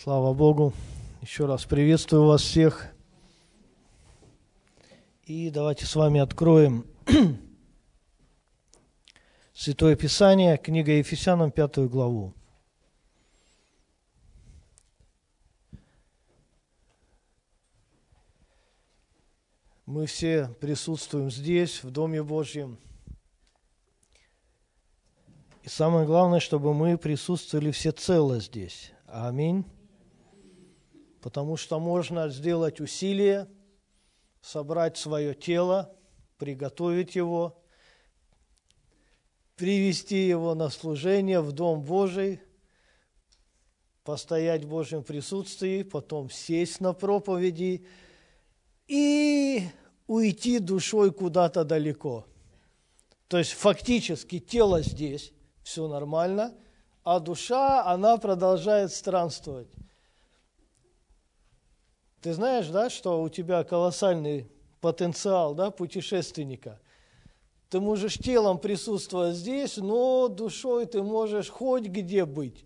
Слава Богу. Еще раз приветствую вас всех. И давайте с вами откроем Святое Писание, книга Ефесянам, пятую главу. Мы все присутствуем здесь, в Доме Божьем. И самое главное, чтобы мы присутствовали все цело здесь. Аминь потому что можно сделать усилие, собрать свое тело, приготовить его, привести его на служение в Дом Божий, постоять в Божьем присутствии, потом сесть на проповеди и уйти душой куда-то далеко. То есть фактически тело здесь, все нормально, а душа, она продолжает странствовать. Ты знаешь, да, что у тебя колоссальный потенциал да, путешественника. Ты можешь телом присутствовать здесь, но душой ты можешь хоть где быть.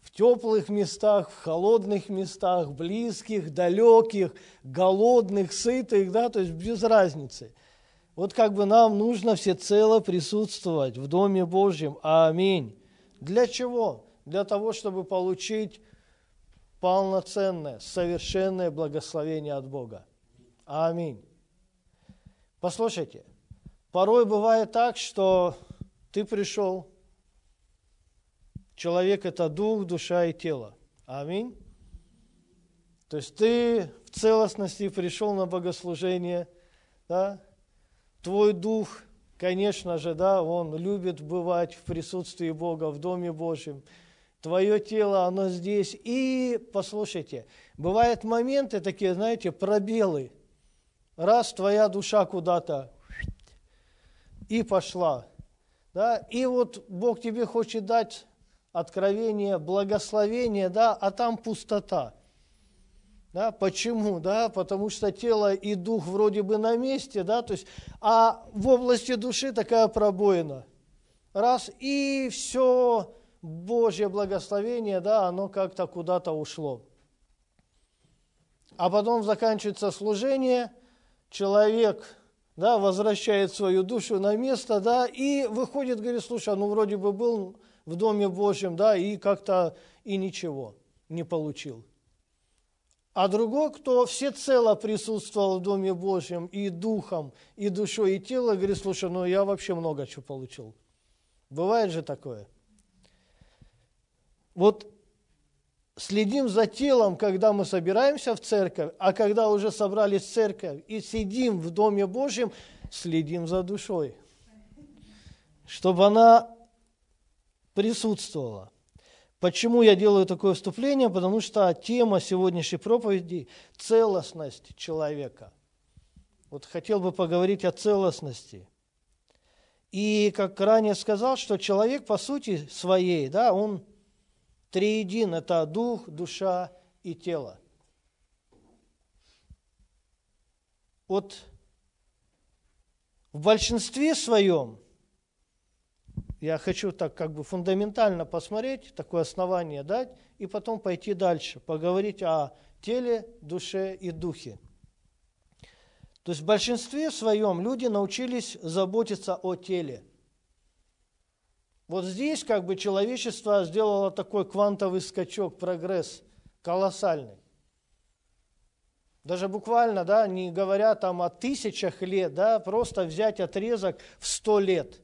В теплых местах, в холодных местах, близких, далеких, голодных, сытых, да, то есть без разницы. Вот как бы нам нужно всецело присутствовать в Доме Божьем. Аминь. Для чего? Для того, чтобы получить полноценное, совершенное благословение от Бога. Аминь. Послушайте, порой бывает так, что ты пришел, человек – это дух, душа и тело. Аминь. То есть ты в целостности пришел на богослужение, да? твой дух, конечно же, да, он любит бывать в присутствии Бога, в Доме Божьем – твое тело, оно здесь. И, послушайте, бывают моменты такие, знаете, пробелы. Раз твоя душа куда-то и пошла. Да? И вот Бог тебе хочет дать откровение, благословение, да, а там пустота. Да, почему? Да, потому что тело и дух вроде бы на месте, да, то есть, а в области души такая пробоина. Раз, и все, Божье благословение, да, оно как-то куда-то ушло. А потом заканчивается служение, человек да, возвращает свою душу на место, да, и выходит, говорит, слушай, ну вроде бы был в Доме Божьем, да, и как-то и ничего не получил. А другой, кто всецело присутствовал в Доме Божьем и духом, и душой, и телом, говорит, слушай, ну я вообще много чего получил. Бывает же такое – вот следим за телом, когда мы собираемся в церковь, а когда уже собрались в церковь и сидим в Доме Божьем, следим за душой, чтобы она присутствовала. Почему я делаю такое вступление? Потому что тема сегодняшней проповеди – целостность человека. Вот хотел бы поговорить о целостности. И как ранее сказал, что человек по сути своей, да, он – Триедин – это дух, душа и тело. Вот в большинстве своем, я хочу так как бы фундаментально посмотреть, такое основание дать, и потом пойти дальше, поговорить о теле, душе и духе. То есть в большинстве своем люди научились заботиться о теле – вот здесь как бы человечество сделало такой квантовый скачок, прогресс колоссальный. Даже буквально, да, не говоря там о тысячах лет, да, просто взять отрезок в сто лет.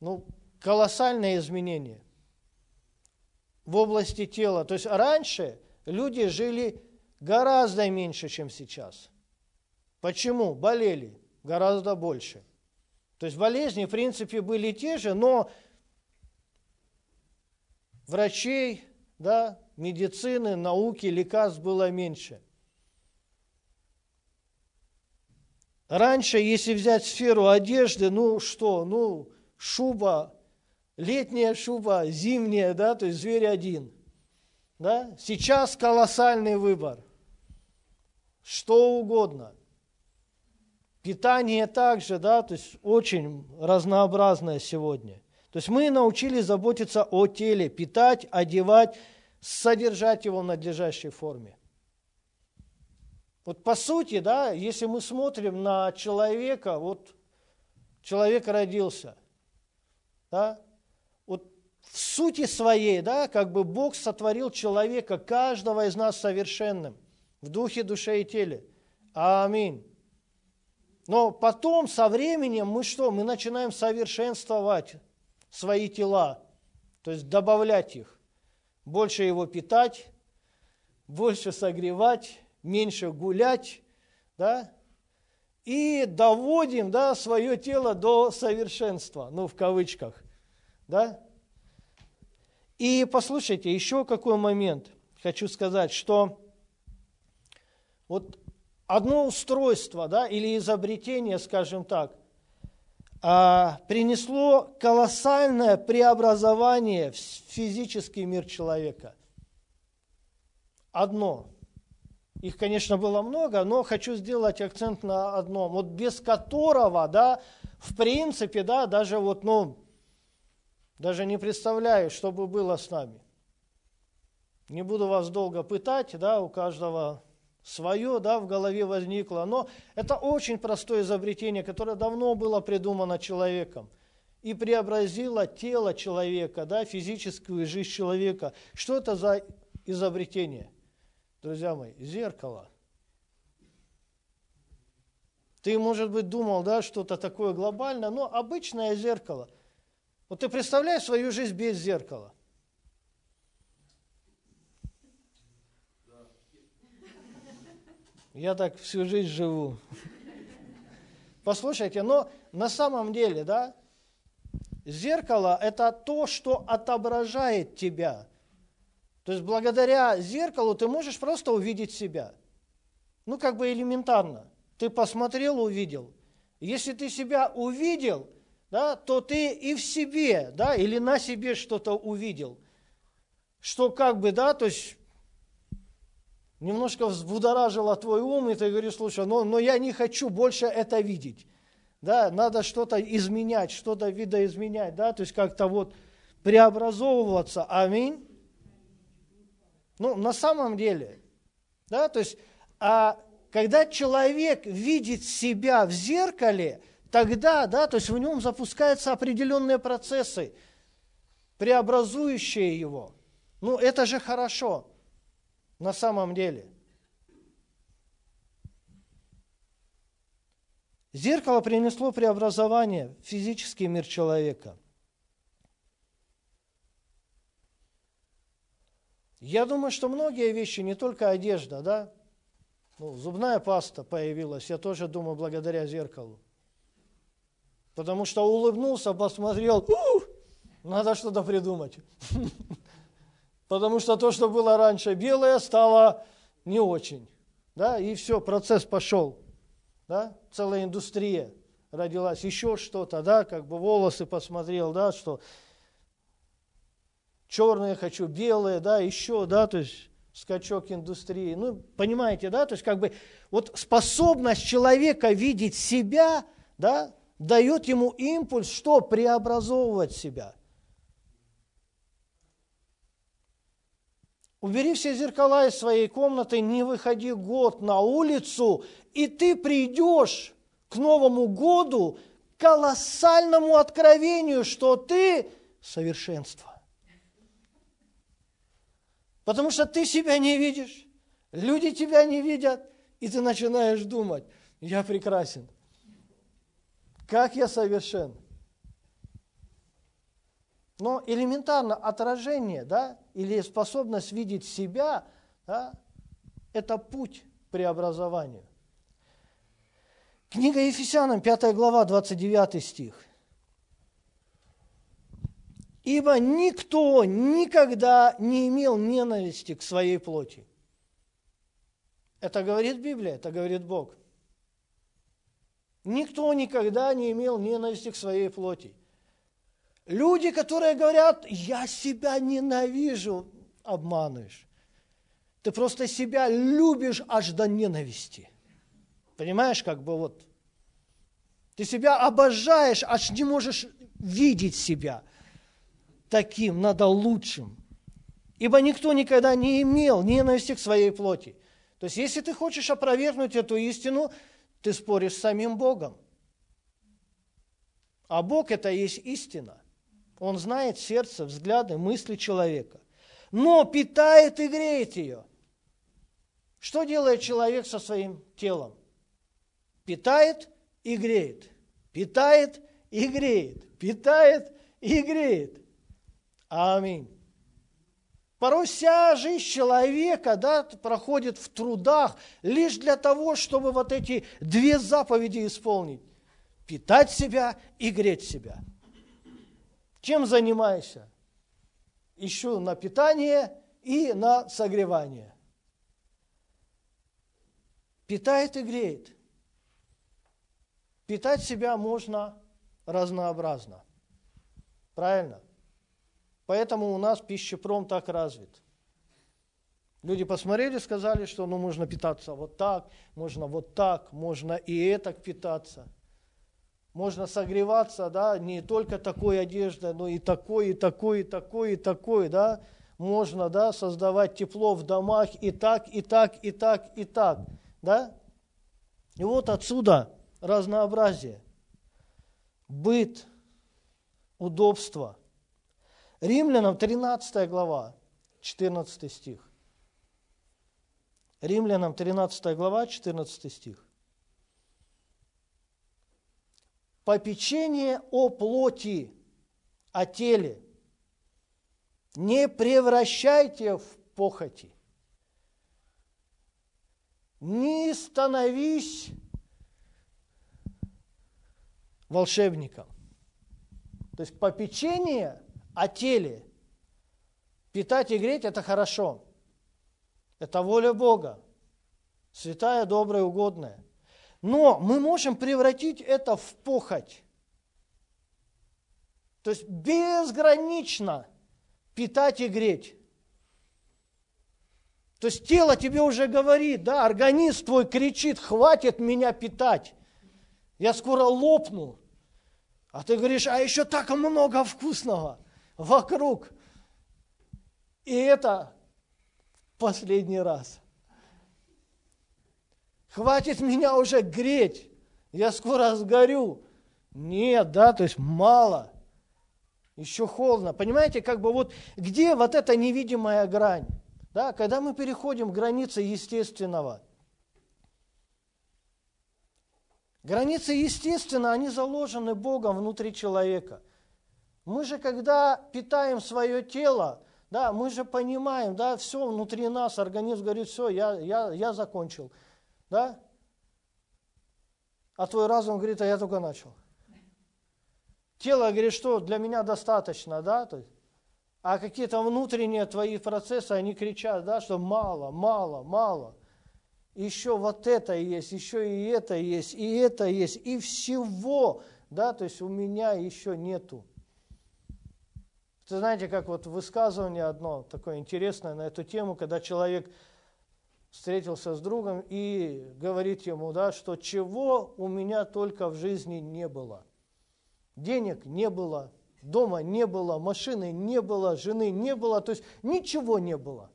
Ну, колоссальные изменения в области тела. То есть раньше люди жили гораздо меньше, чем сейчас. Почему? Болели гораздо больше. То есть болезни, в принципе, были те же, но врачей, да, медицины, науки, лекарств было меньше. Раньше, если взять сферу одежды, ну что, ну шуба, летняя шуба, зимняя, да, то есть зверь один. Да? Сейчас колоссальный выбор. Что угодно – Питание также, да, то есть очень разнообразное сегодня. То есть мы научились заботиться о теле, питать, одевать, содержать его в надлежащей форме. Вот по сути, да, если мы смотрим на человека, вот человек родился, да, вот в сути своей, да, как бы Бог сотворил человека, каждого из нас совершенным, в духе, душе и теле. Аминь. Но потом, со временем, мы что? Мы начинаем совершенствовать свои тела, то есть добавлять их, больше его питать, больше согревать, меньше гулять, да, и доводим, да, свое тело до совершенства, ну, в кавычках, да. И послушайте, еще какой момент хочу сказать, что вот одно устройство, да, или изобретение, скажем так, а, принесло колоссальное преобразование в физический мир человека. Одно. Их, конечно, было много, но хочу сделать акцент на одном, вот без которого, да, в принципе, да, даже вот, ну, даже не представляю, что бы было с нами. Не буду вас долго пытать, да, у каждого свое да, в голове возникло. Но это очень простое изобретение, которое давно было придумано человеком и преобразило тело человека, да, физическую жизнь человека. Что это за изобретение? Друзья мои, зеркало. Ты, может быть, думал, да, что-то такое глобальное, но обычное зеркало. Вот ты представляешь свою жизнь без зеркала – Я так всю жизнь живу. Послушайте, но на самом деле, да, зеркало – это то, что отображает тебя. То есть благодаря зеркалу ты можешь просто увидеть себя. Ну, как бы элементарно. Ты посмотрел, увидел. Если ты себя увидел, да, то ты и в себе, да, или на себе что-то увидел. Что как бы, да, то есть немножко взбудоражило твой ум, и ты говоришь, слушай, но, но я не хочу больше это видеть. Да, надо что-то изменять, что-то видоизменять, да, то есть как-то вот преобразовываться. Аминь. Ну, на самом деле, да, то есть, а когда человек видит себя в зеркале, тогда, да, то есть в нем запускаются определенные процессы, преобразующие его. Ну, это же хорошо на самом деле. Зеркало принесло преобразование в физический мир человека. Я думаю, что многие вещи, не только одежда, да, ну, зубная паста появилась, я тоже думаю, благодаря зеркалу. Потому что улыбнулся, посмотрел, надо что-то придумать. потому что то, что было раньше белое, стало не очень. Да? И все, процесс пошел. Да? Целая индустрия родилась, еще что-то, да, как бы волосы посмотрел, да, что черные хочу, белые, да, еще, да, то есть скачок индустрии. Ну, понимаете, да, то есть как бы вот способность человека видеть себя, да, дает ему импульс, что преобразовывать себя – Убери все зеркала из своей комнаты, не выходи год на улицу, и ты придешь к Новому году к колоссальному откровению, что ты совершенство. Потому что ты себя не видишь, люди тебя не видят, и ты начинаешь думать, я прекрасен. Как я совершен. Но элементарно отражение, да, или способность видеть себя, да, это путь преобразованию. Книга Ефесянам, 5 глава, 29 стих. «Ибо никто никогда не имел ненависти к своей плоти». Это говорит Библия, это говорит Бог. Никто никогда не имел ненависти к своей плоти. Люди, которые говорят, я себя ненавижу, обманываешь. Ты просто себя любишь аж до ненависти. Понимаешь, как бы вот. Ты себя обожаешь, аж не можешь видеть себя таким, надо лучшим. Ибо никто никогда не имел ненависти к своей плоти. То есть, если ты хочешь опровергнуть эту истину, ты споришь с самим Богом. А Бог – это есть истина. Он знает сердце, взгляды, мысли человека. Но питает и греет ее. Что делает человек со своим телом? Питает и греет. Питает и греет. Питает и греет. Аминь. Порой вся жизнь человека да, проходит в трудах лишь для того, чтобы вот эти две заповеди исполнить. Питать себя и греть себя. Чем занимаешься? Ищу на питание и на согревание. Питает и греет. Питать себя можно разнообразно. Правильно? Поэтому у нас пищепром так развит. Люди посмотрели, сказали, что ну, можно питаться вот так, можно вот так, можно и это питаться. Можно согреваться, да, не только такой одеждой, но и такой, и такой, и такой, и такой, да. Можно, да, создавать тепло в домах и так, и так, и так, и так, да. И вот отсюда разнообразие. Быт, удобство – Римлянам 13 глава, 14 стих. Римлянам 13 глава, 14 стих. Попечение о плоти, о теле не превращайте в похоти. Не становись волшебником. То есть попечение – о теле. Питать и греть – это хорошо. Это воля Бога. Святая, добрая, угодная. Но мы можем превратить это в похоть. То есть безгранично питать и греть. То есть тело тебе уже говорит, да, организм твой кричит, хватит меня питать. Я скоро лопну. А ты говоришь, а еще так много вкусного вокруг. И это последний раз. Хватит меня уже греть, я скоро сгорю. Нет, да, то есть мало. Еще холодно. Понимаете, как бы вот где вот эта невидимая грань? Да, когда мы переходим границы естественного. Границы естественно, они заложены Богом внутри человека – мы же, когда питаем свое тело, да, мы же понимаем, да, все внутри нас, организм говорит, все, я, я, я закончил, да? А твой разум говорит, а я только начал. Тело говорит, что для меня достаточно, да, а какие-то внутренние твои процессы, они кричат, да, что мало, мало, мало. Еще вот это есть, еще и это есть, и это есть, и всего, да, то есть у меня еще нету. Вы знаете, как вот высказывание одно такое интересное на эту тему, когда человек встретился с другом и говорит ему, да, что чего у меня только в жизни не было. Денег не было, дома не было, машины не было, жены не было, то есть ничего не было.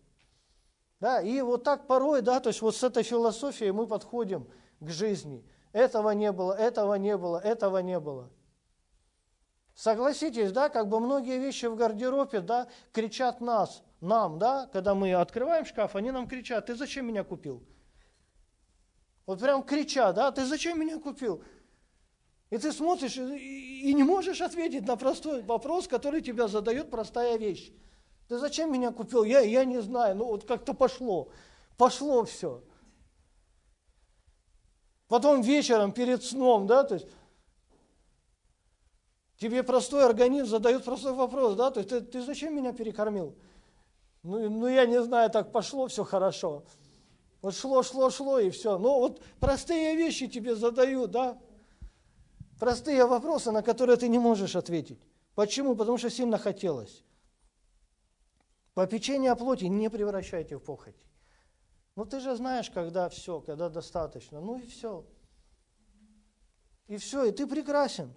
Да, и вот так порой, да, то есть вот с этой философией мы подходим к жизни. Этого не было, этого не было, этого не было. Согласитесь, да, как бы многие вещи в гардеробе, да, кричат нас, нам, да, когда мы открываем шкаф, они нам кричат, ты зачем меня купил? Вот прям кричат, да, ты зачем меня купил? И ты смотришь и, и не можешь ответить на простой вопрос, который тебя задает простая вещь. Ты зачем меня купил? Я, я не знаю, ну вот как-то пошло, пошло все. Потом вечером перед сном, да, то есть Тебе простой организм задает простой вопрос, да, то есть ты, ты зачем меня перекормил? Ну, ну, я не знаю, так пошло, все хорошо. Вот шло, шло, шло, и все. Ну, вот простые вещи тебе задают, да? Простые вопросы, на которые ты не можешь ответить. Почему? Потому что сильно хотелось. Попечение о плоти не превращайте в похоть. Ну, ты же знаешь, когда все, когда достаточно. Ну и все. И все, и ты прекрасен.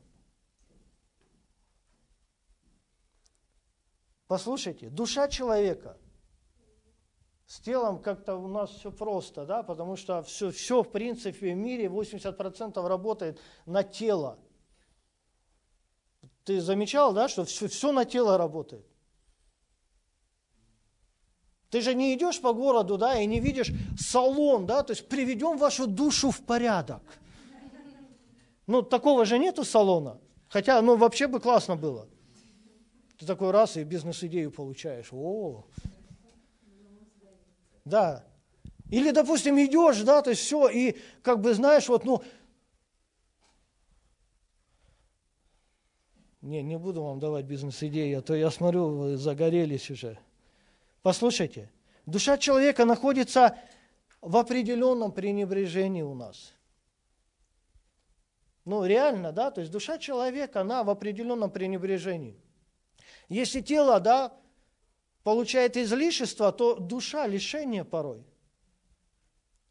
Послушайте, душа человека с телом как-то у нас все просто, да, потому что все, все в принципе в мире 80% работает на тело. Ты замечал, да, что все, все на тело работает? Ты же не идешь по городу, да, и не видишь салон, да, то есть приведем вашу душу в порядок. Ну, такого же нету салона. Хотя, ну, вообще бы классно было. Ты такой раз и бизнес-идею получаешь. О, да. Или, допустим, идешь, да, то есть все, и как бы знаешь, вот, ну, не, не буду вам давать бизнес-идеи, а то я смотрю, вы загорелись уже. Послушайте, душа человека находится в определенном пренебрежении у нас. Ну, реально, да, то есть душа человека, она в определенном пренебрежении. Если тело, да, получает излишество, то душа лишение порой.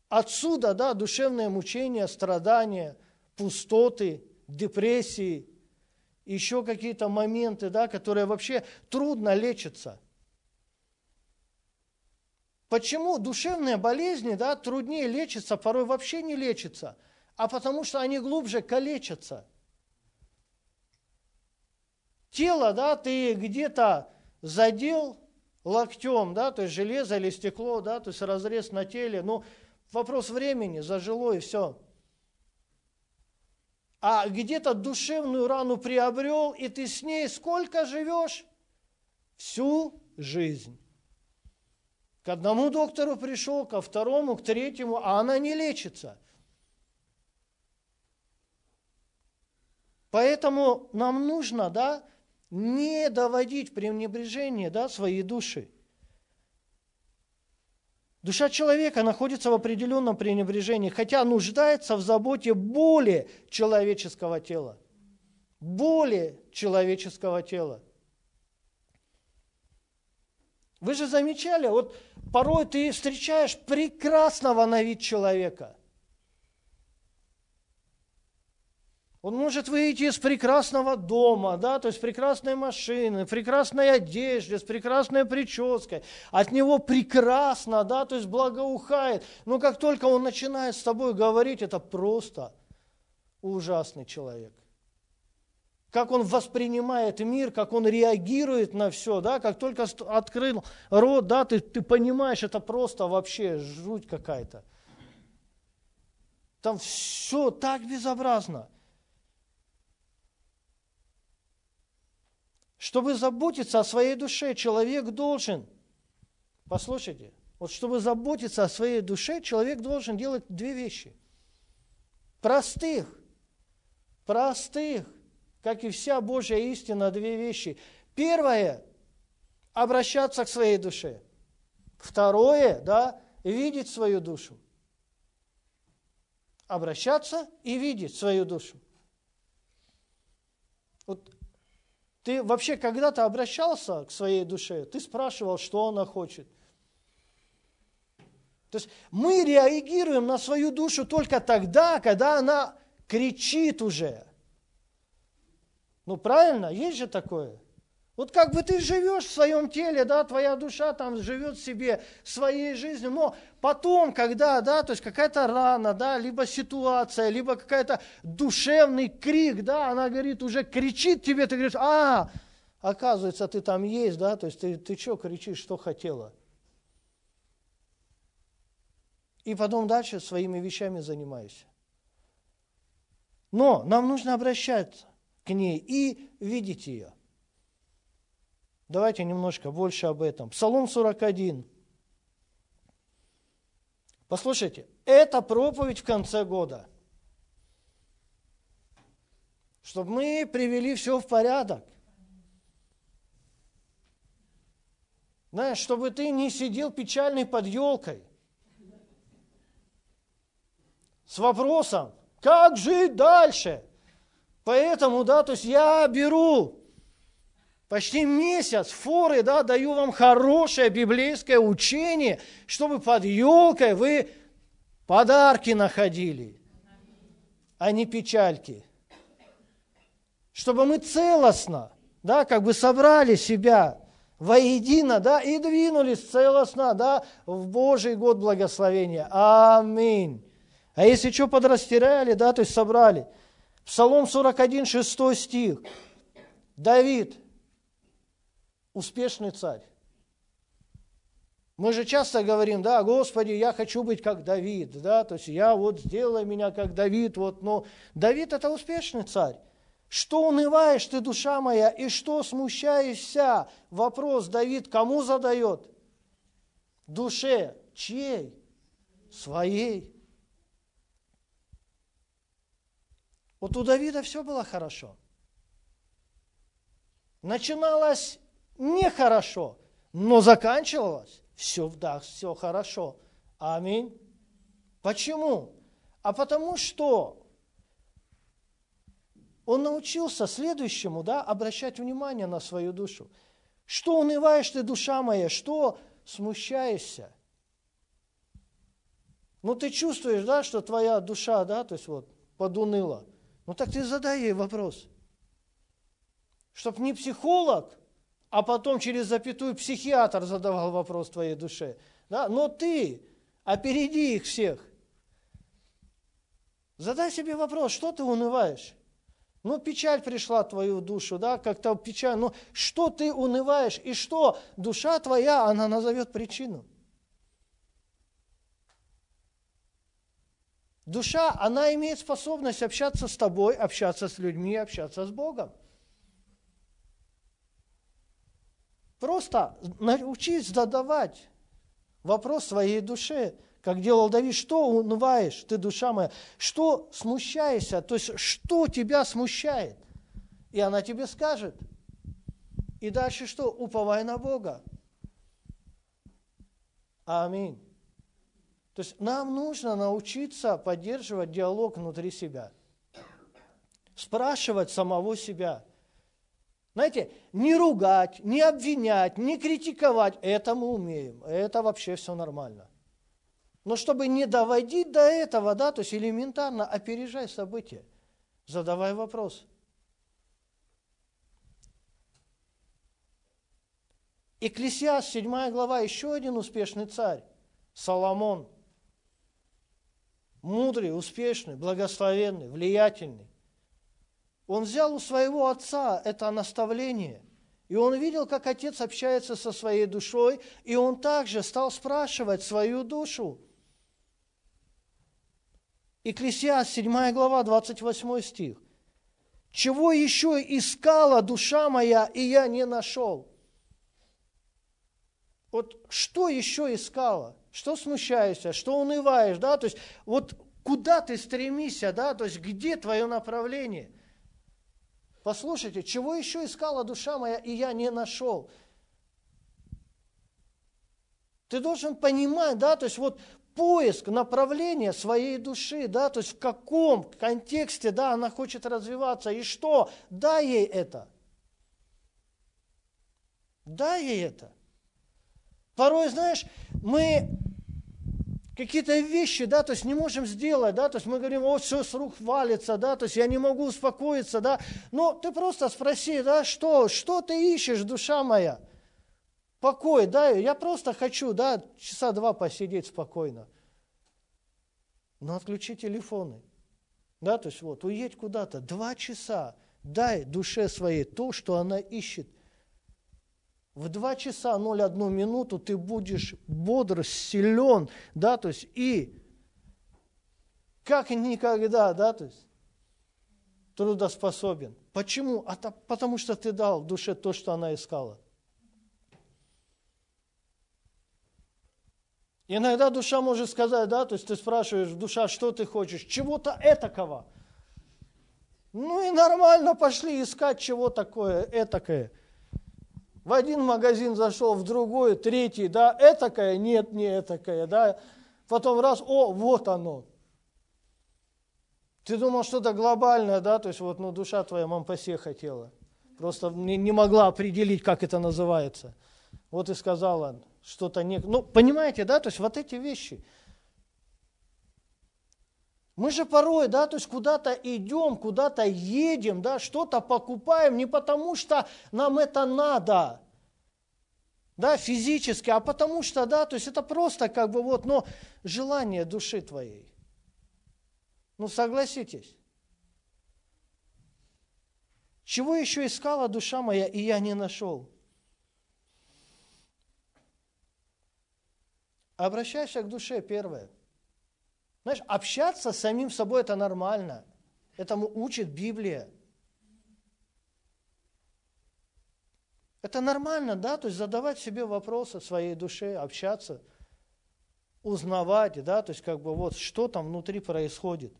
Отсюда, да, душевное мучение, страдания, пустоты, депрессии, еще какие-то моменты, да, которые вообще трудно лечатся – Почему душевные болезни да, труднее лечатся, порой вообще не лечатся? А потому что они глубже калечатся. Тело, да, ты где-то задел локтем, да, то есть железо или стекло, да, то есть разрез на теле, ну, вопрос времени, зажило и все. А где-то душевную рану приобрел, и ты с ней сколько живешь? Всю жизнь. К одному доктору пришел, ко второму, к третьему, а она не лечится. Поэтому нам нужно, да, не доводить пренебрежение, да, своей души. Душа человека находится в определенном пренебрежении, хотя нуждается в заботе более человеческого тела. Более человеческого тела. Вы же замечали, вот порой ты встречаешь прекрасного на вид человека. Он может выйти из прекрасного дома, да, то есть прекрасной машины, прекрасной одежды, с прекрасной прической. От него прекрасно, да, то есть благоухает. Но как только он начинает с тобой говорить, это просто ужасный человек как он воспринимает мир, как он реагирует на все, да, как только открыл рот, да, ты, ты понимаешь, это просто вообще жуть какая-то. Там все так безобразно. Чтобы заботиться о своей душе, человек должен, послушайте, вот чтобы заботиться о своей душе, человек должен делать две вещи. Простых, простых как и вся Божья истина, две вещи. Первое – обращаться к своей душе. Второе, да, видеть свою душу. Обращаться и видеть свою душу. Вот ты вообще когда-то обращался к своей душе, ты спрашивал, что она хочет. То есть мы реагируем на свою душу только тогда, когда она кричит уже. Ну правильно, есть же такое. Вот как бы ты живешь в своем теле, да, твоя душа там живет себе своей жизнью, но потом, когда, да, то есть какая-то рана, да, либо ситуация, либо какая-то душевный крик, да, она говорит, уже кричит тебе, ты говоришь, а, оказывается, ты там есть, да, то есть ты, ты что кричишь, что хотела. И потом дальше своими вещами занимаешься. Но нам нужно обращаться к ней и видеть ее. Давайте немножко больше об этом. Псалом 41. Послушайте, это проповедь в конце года. Чтобы мы привели все в порядок. Знаешь, чтобы ты не сидел печальный под елкой с вопросом, как жить дальше – Поэтому, да, то есть я беру почти месяц форы, да, даю вам хорошее библейское учение, чтобы под елкой вы подарки находили, а не печальки. Чтобы мы целостно, да, как бы собрали себя, воедино, да, и двинулись целостно, да, в Божий год благословения. Аминь. А если что подрастеряли, да, то есть собрали. Псалом 41, 6 стих. Давид, успешный царь. Мы же часто говорим, да, Господи, я хочу быть как Давид, да, то есть я вот сделай меня как Давид, вот, но Давид это успешный царь. Что унываешь ты, душа моя, и что смущаешься? Вопрос Давид кому задает? Душе. Чьей? Своей. Вот у Давида все было хорошо. Начиналось нехорошо, но заканчивалось все, да, все хорошо. Аминь. Почему? А потому что он научился следующему, да, обращать внимание на свою душу. Что унываешь ты, душа моя, что смущаешься? Ну, ты чувствуешь, да, что твоя душа, да, то есть вот, подуныла. Ну, так ты задай ей вопрос. Чтоб не психолог, а потом через запятую психиатр задавал вопрос твоей душе. Да? Но ты опереди их всех. Задай себе вопрос, что ты унываешь? Ну, печаль пришла в твою душу, да, как-то печаль. Ну, что ты унываешь и что душа твоя, она назовет причину. Душа, она имеет способность общаться с тобой, общаться с людьми, общаться с Богом. Просто научись задавать вопрос своей душе как делал Давид, что унываешь, ты, душа моя, что смущаешься, то есть что тебя смущает? И она тебе скажет. И дальше что? Уповай на Бога. Аминь. То есть нам нужно научиться поддерживать диалог внутри себя. Спрашивать самого себя. Знаете, не ругать, не обвинять, не критиковать, это мы умеем. Это вообще все нормально. Но чтобы не доводить до этого, да, то есть элементарно опережай события, задавай вопрос. Экклесиаст, 7 глава, еще один успешный царь, Соломон. Мудрый, успешный, благословенный, влиятельный. Он взял у своего отца это наставление, и он видел, как отец общается со своей душой, и он также стал спрашивать свою душу, Экклесиаст, 7 глава, 28 стих. «Чего еще искала душа моя, и я не нашел?» Вот что еще искала? Что смущаешься? Что унываешь? Да? То есть вот куда ты стремишься? Да? То есть где твое направление? Послушайте, чего еще искала душа моя, и я не нашел? Ты должен понимать, да, то есть вот поиск направления своей души, да, то есть в каком контексте, да, она хочет развиваться, и что, дай ей это. Дай ей это. Порой, знаешь, мы какие-то вещи, да, то есть не можем сделать, да, то есть мы говорим, о, все с рук валится, да, то есть я не могу успокоиться, да, но ты просто спроси, да, что, что ты ищешь, душа моя? покой, да, я просто хочу, да, часа два посидеть спокойно. Но отключи телефоны. Да, то есть вот, уедь куда-то, два часа, дай душе своей то, что она ищет. В два часа 0,1 минуту ты будешь бодр, силен, да, то есть и как никогда, да, то есть трудоспособен. Почему? А то, потому что ты дал душе то, что она искала. Иногда душа может сказать, да, то есть ты спрашиваешь, душа, что ты хочешь? Чего-то этакого. Ну и нормально, пошли искать чего такое, этакое. В один магазин зашел, в другой, третий, да, этакое, нет, не этакое, да. Потом раз, о, вот оно. Ты думал, что-то глобальное, да, то есть вот, ну, душа твоя мампасе хотела. Просто не, не могла определить, как это называется. Вот и сказала, что-то не... Ну, понимаете, да, то есть вот эти вещи. Мы же порой, да, то есть куда-то идем, куда-то едем, да, что-то покупаем не потому, что нам это надо, да, физически, а потому что, да, то есть это просто как бы вот, но желание души твоей. Ну, согласитесь. Чего еще искала душа моя, и я не нашел? Обращайся к душе, первое. Знаешь, общаться с самим собой – это нормально. Этому учит Библия. Это нормально, да, то есть задавать себе вопросы своей душе, общаться, узнавать, да, то есть как бы вот что там внутри происходит.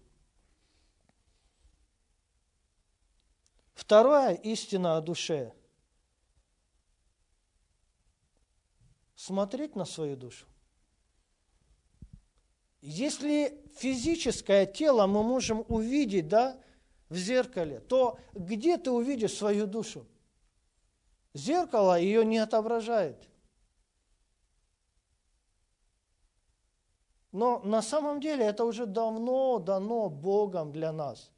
Вторая истина о душе – смотреть на свою душу. Если физическое тело мы можем увидеть да, в зеркале, то где ты увидишь свою душу? Зеркало ее не отображает. Но на самом деле это уже давно дано Богом для нас.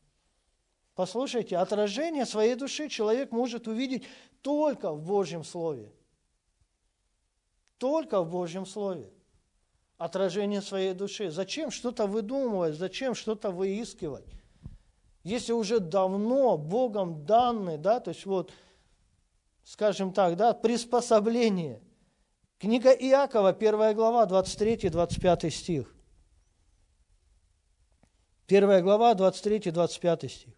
Послушайте, отражение своей души человек может увидеть только в Божьем Слове. Только в Божьем Слове отражение своей души. Зачем что-то выдумывать, зачем что-то выискивать? Если уже давно Богом данные, да, то есть вот, скажем так, да, приспособление. Книга Иакова, 1 глава, 23-25 стих. 1 глава, 23-25 стих.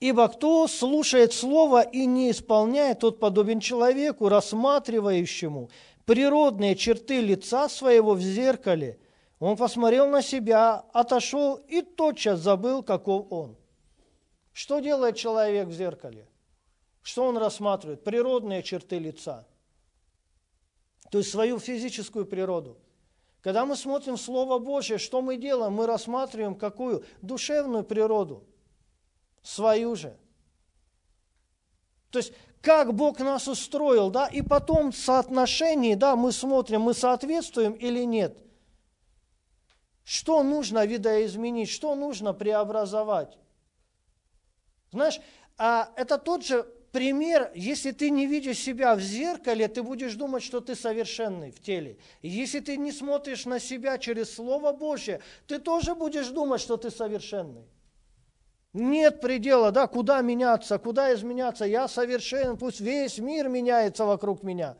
Ибо кто слушает слово и не исполняет, тот подобен человеку, рассматривающему природные черты лица своего в зеркале. Он посмотрел на себя, отошел и тотчас забыл, каков он. Что делает человек в зеркале? Что он рассматривает? Природные черты лица. То есть свою физическую природу. Когда мы смотрим Слово Божье, что мы делаем? Мы рассматриваем какую? Душевную природу – свою же. То есть, как Бог нас устроил, да, и потом в соотношении, да, мы смотрим, мы соответствуем или нет. Что нужно видоизменить, что нужно преобразовать. Знаешь, а это тот же пример, если ты не видишь себя в зеркале, ты будешь думать, что ты совершенный в теле. если ты не смотришь на себя через Слово Божье, ты тоже будешь думать, что ты совершенный. Нет предела, да, куда меняться, куда изменяться. Я совершен, пусть весь мир меняется вокруг меня.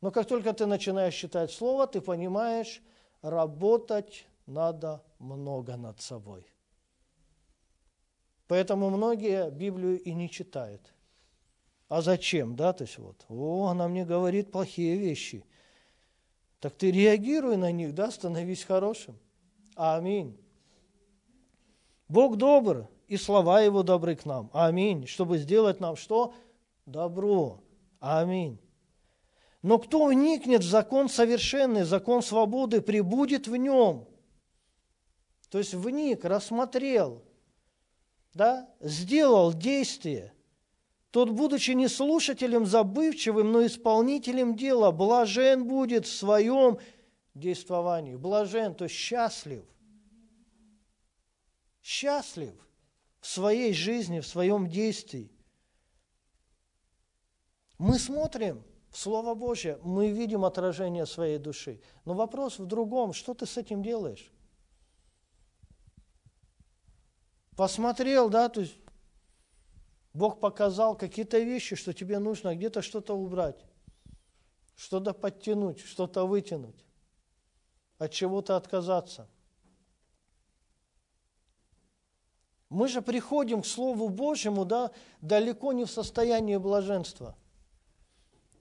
Но как только ты начинаешь читать Слово, ты понимаешь, работать надо много над собой. Поэтому многие Библию и не читают. А зачем, да, то есть вот, о, она мне говорит плохие вещи. Так ты реагируй на них, да, становись хорошим. Аминь. Бог добр, и слова Его добры к нам. Аминь. Чтобы сделать нам что? Добро. Аминь. Но кто вникнет в закон совершенный, закон свободы, прибудет в нем. То есть вник, рассмотрел, да, сделал действие. Тот, будучи не слушателем забывчивым, но исполнителем дела, блажен будет в своем действовании. Блажен, то есть счастлив. Счастлив в своей жизни, в своем действии. Мы смотрим в Слово Божье, мы видим отражение своей души. Но вопрос в другом, что ты с этим делаешь? Посмотрел, да, то есть Бог показал какие-то вещи, что тебе нужно где-то что-то убрать, что-то подтянуть, что-то вытянуть, от чего-то отказаться. Мы же приходим к Слову Божьему да, далеко не в состоянии блаженства.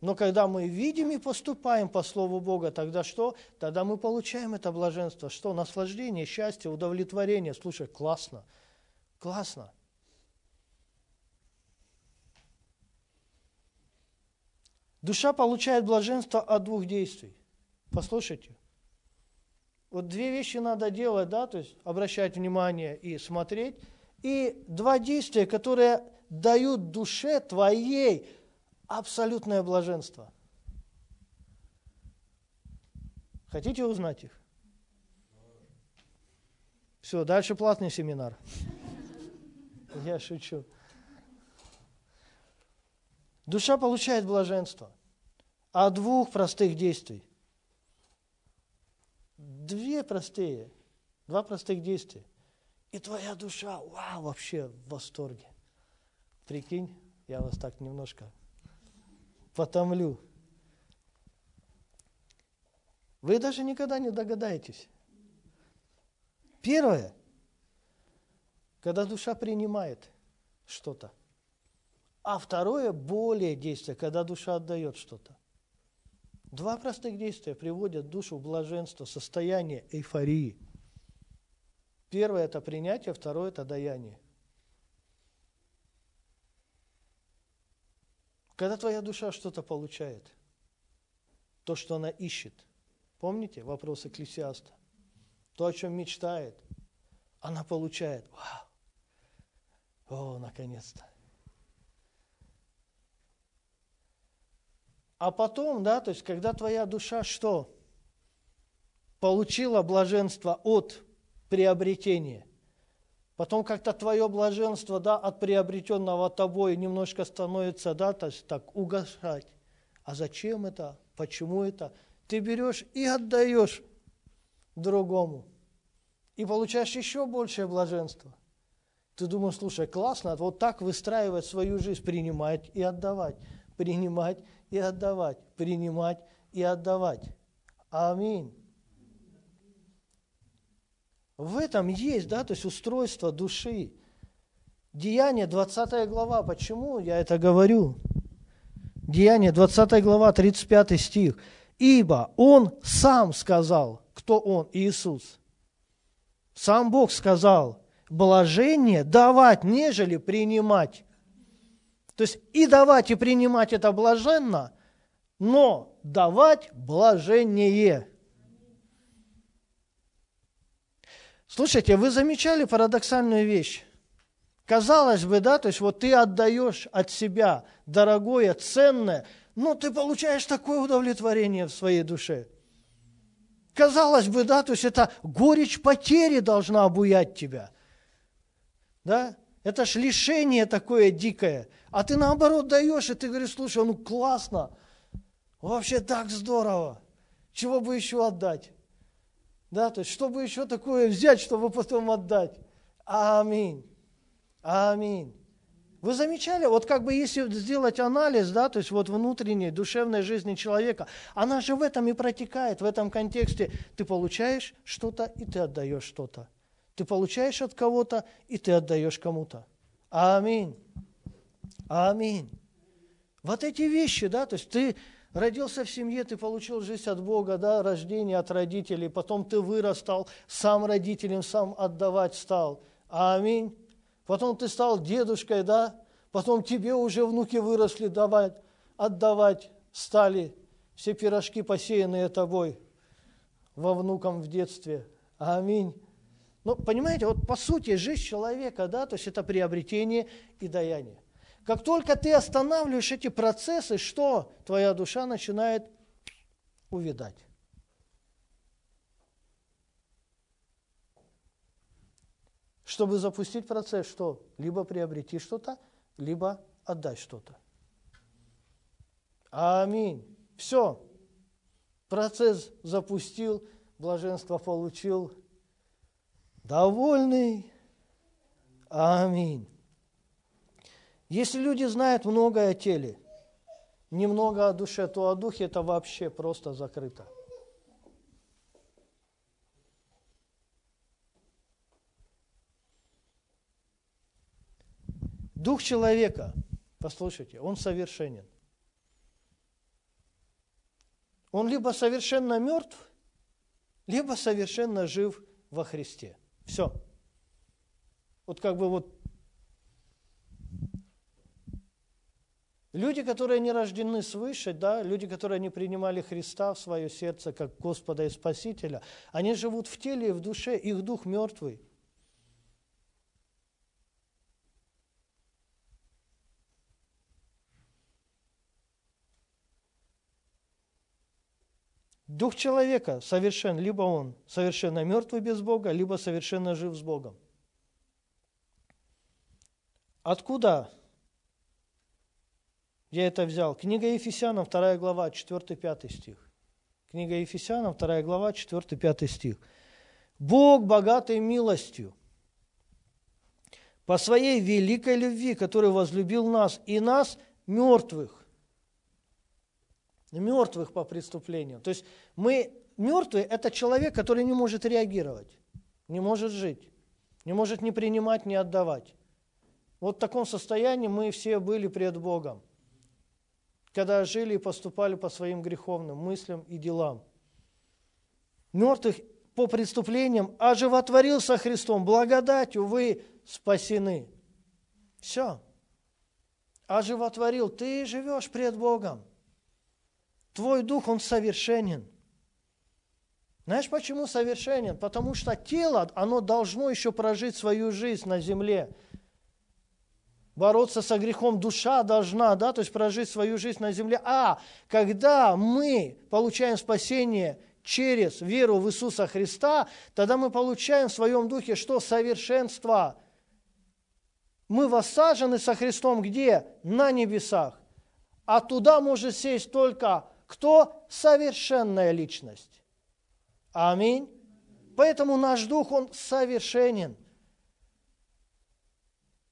Но когда мы видим и поступаем по Слову Бога, тогда что? Тогда мы получаем это блаженство. Что? Наслаждение, счастье, удовлетворение. Слушай, классно. Классно. Душа получает блаженство от двух действий. Послушайте. Вот две вещи надо делать, да, то есть обращать внимание и смотреть – и два действия, которые дают душе твоей абсолютное блаженство. Хотите узнать их? Все, дальше платный семинар. Я шучу. Душа получает блаженство. о двух простых действий. Две простые, два простых действия. И твоя душа, вау, вообще в восторге. Прикинь, я вас так немножко потомлю. Вы даже никогда не догадаетесь. Первое, когда душа принимает что-то. А второе, более действие, когда душа отдает что-то. Два простых действия приводят душу в блаженство, состояние эйфории. Первое – это принятие, второе – это даяние. Когда твоя душа что-то получает, то, что она ищет, помните вопрос Экклесиаста? То, о чем мечтает, она получает. Вау! О, наконец-то! А потом, да, то есть, когда твоя душа что? Получила блаженство от приобретения. Потом как-то твое блаженство, да, от приобретенного тобой немножко становится, да, то есть так угасать. А зачем это? Почему это? Ты берешь и отдаешь другому. И получаешь еще большее блаженство. Ты думаешь, слушай, классно, вот так выстраивать свою жизнь, принимать и отдавать, принимать и отдавать, принимать и отдавать. Аминь. В этом есть, да, то есть устройство души. Деяние, 20 глава. Почему я это говорю? Деяние, 20 глава, 35 стих. «Ибо Он сам сказал, кто Он, Иисус. Сам Бог сказал, блажение давать, нежели принимать. То есть и давать, и принимать это блаженно, но давать блажение. Слушайте, вы замечали парадоксальную вещь? Казалось бы, да, то есть вот ты отдаешь от себя дорогое, ценное, но ты получаешь такое удовлетворение в своей душе. Казалось бы, да, то есть это горечь потери должна обуять тебя. Да? Это ж лишение такое дикое. А ты наоборот даешь, и ты говоришь, слушай, ну классно, вообще так здорово, чего бы еще отдать? Да, то есть, чтобы еще такое взять, чтобы потом отдать. Аминь. Аминь. Вы замечали, вот как бы если сделать анализ, да, то есть вот внутренней, душевной жизни человека, она же в этом и протекает, в этом контексте. Ты получаешь что-то, и ты отдаешь что-то. Ты получаешь от кого-то, и ты отдаешь кому-то. Аминь. Аминь. Вот эти вещи, да, то есть ты родился в семье, ты получил жизнь от Бога, да, рождение от родителей, потом ты вырос, стал сам родителем, сам отдавать стал. Аминь. Потом ты стал дедушкой, да, потом тебе уже внуки выросли, давать, отдавать стали. Все пирожки, посеянные тобой во внукам в детстве. Аминь. Ну, понимаете, вот по сути жизнь человека, да, то есть это приобретение и даяние. Как только ты останавливаешь эти процессы, что твоя душа начинает увидать. Чтобы запустить процесс, что? Либо приобрети что-то, либо отдать что-то. Аминь. Все. Процесс запустил, блаженство получил, довольный. Аминь. Если люди знают много о теле, немного о душе, то о духе это вообще просто закрыто. Дух человека, послушайте, он совершенен. Он либо совершенно мертв, либо совершенно жив во Христе. Все. Вот как бы вот Люди, которые не рождены свыше, да, люди, которые не принимали Христа в свое сердце как Господа и Спасителя, они живут в теле и в душе, их дух мертвый. Дух человека совершен, либо он совершенно мертвый без Бога, либо совершенно жив с Богом. Откуда Я это взял. Книга Ефесянам, 2 глава, 4-5 стих. Книга Ефесянам, 2 глава, 4-5 стих. Бог, богатый милостью, по своей великой любви, который возлюбил нас и нас, мертвых, мертвых по преступлению. То есть мы мертвые – это человек, который не может реагировать, не может жить, не может не принимать, не отдавать. Вот в таком состоянии мы все были пред Богом – когда жили и поступали по своим греховным мыслям и делам. Мертвых по преступлениям оживотворился Христом, благодатью вы спасены. Все. Оживотворил. Ты живешь пред Богом. Твой дух, он совершенен. Знаешь, почему совершенен? Потому что тело, оно должно еще прожить свою жизнь на земле бороться со грехом, душа должна, да, то есть прожить свою жизнь на земле. А когда мы получаем спасение через веру в Иисуса Христа, тогда мы получаем в своем духе что? Совершенство. Мы воссажены со Христом где? На небесах. А туда может сесть только кто? Совершенная личность. Аминь. Поэтому наш дух, он совершенен.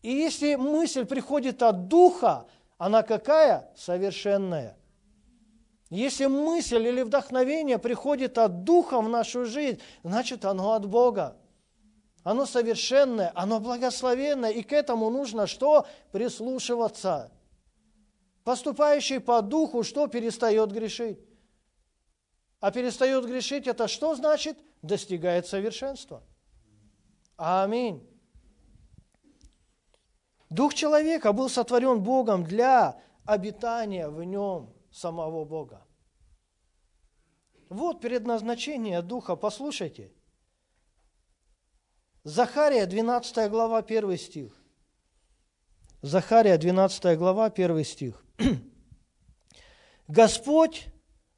И если мысль приходит от Духа, она какая? Совершенная. Если мысль или вдохновение приходит от Духа в нашу жизнь, значит оно от Бога. Оно совершенное, оно благословенное, и к этому нужно что? Прислушиваться. Поступающий по Духу что перестает грешить? А перестает грешить, это что значит? Достигает совершенства. Аминь. Дух человека был сотворен Богом для обитания в нем самого Бога. Вот предназначение Духа, послушайте. Захария, 12 глава, 1 стих. Захария, 12 глава, 1 стих. «Господь,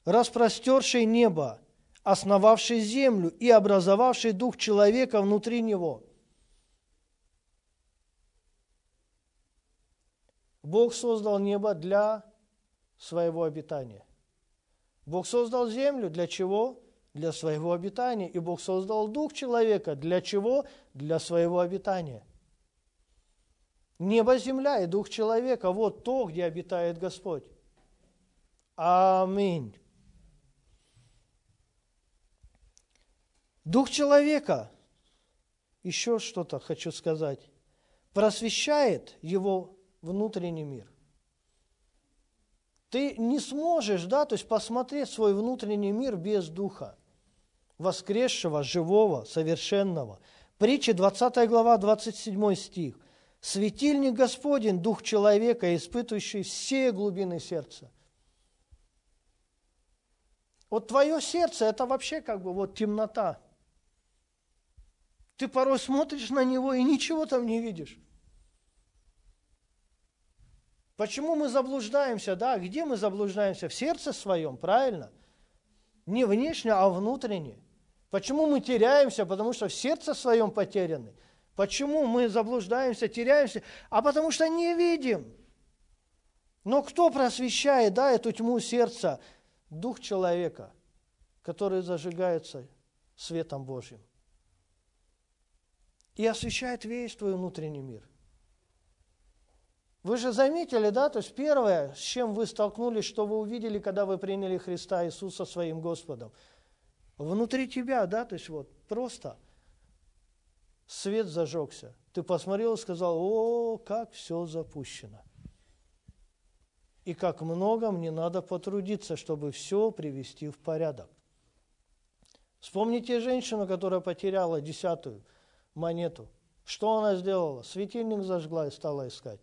распростерший небо, основавший землю и образовавший дух человека внутри него, Бог создал небо для своего обитания. Бог создал землю для чего? Для своего обитания. И Бог создал дух человека для чего? Для своего обитания. Небо, земля и дух человека – вот то, где обитает Господь. Аминь. Дух человека, еще что-то хочу сказать, просвещает его внутренний мир. Ты не сможешь, да, то есть посмотреть свой внутренний мир без духа, воскресшего, живого, совершенного. Притча 20 глава, 27 стих. «Светильник Господень, дух человека, испытывающий все глубины сердца». Вот твое сердце – это вообще как бы вот темнота. Ты порой смотришь на него и ничего там не видишь. Почему мы заблуждаемся, да? Где мы заблуждаемся? В сердце своем, правильно? Не внешне, а внутренне. Почему мы теряемся? Потому что в сердце своем потеряны. Почему мы заблуждаемся, теряемся? А потому что не видим. Но кто просвещает, да, эту тьму сердца? Дух человека, который зажигается светом Божьим. И освещает весь твой внутренний мир. Вы же заметили, да, то есть первое, с чем вы столкнулись, что вы увидели, когда вы приняли Христа Иисуса своим Господом. Внутри тебя, да, то есть вот просто свет зажегся. Ты посмотрел и сказал, о, как все запущено. И как много мне надо потрудиться, чтобы все привести в порядок. Вспомните женщину, которая потеряла десятую монету. Что она сделала? Светильник зажгла и стала искать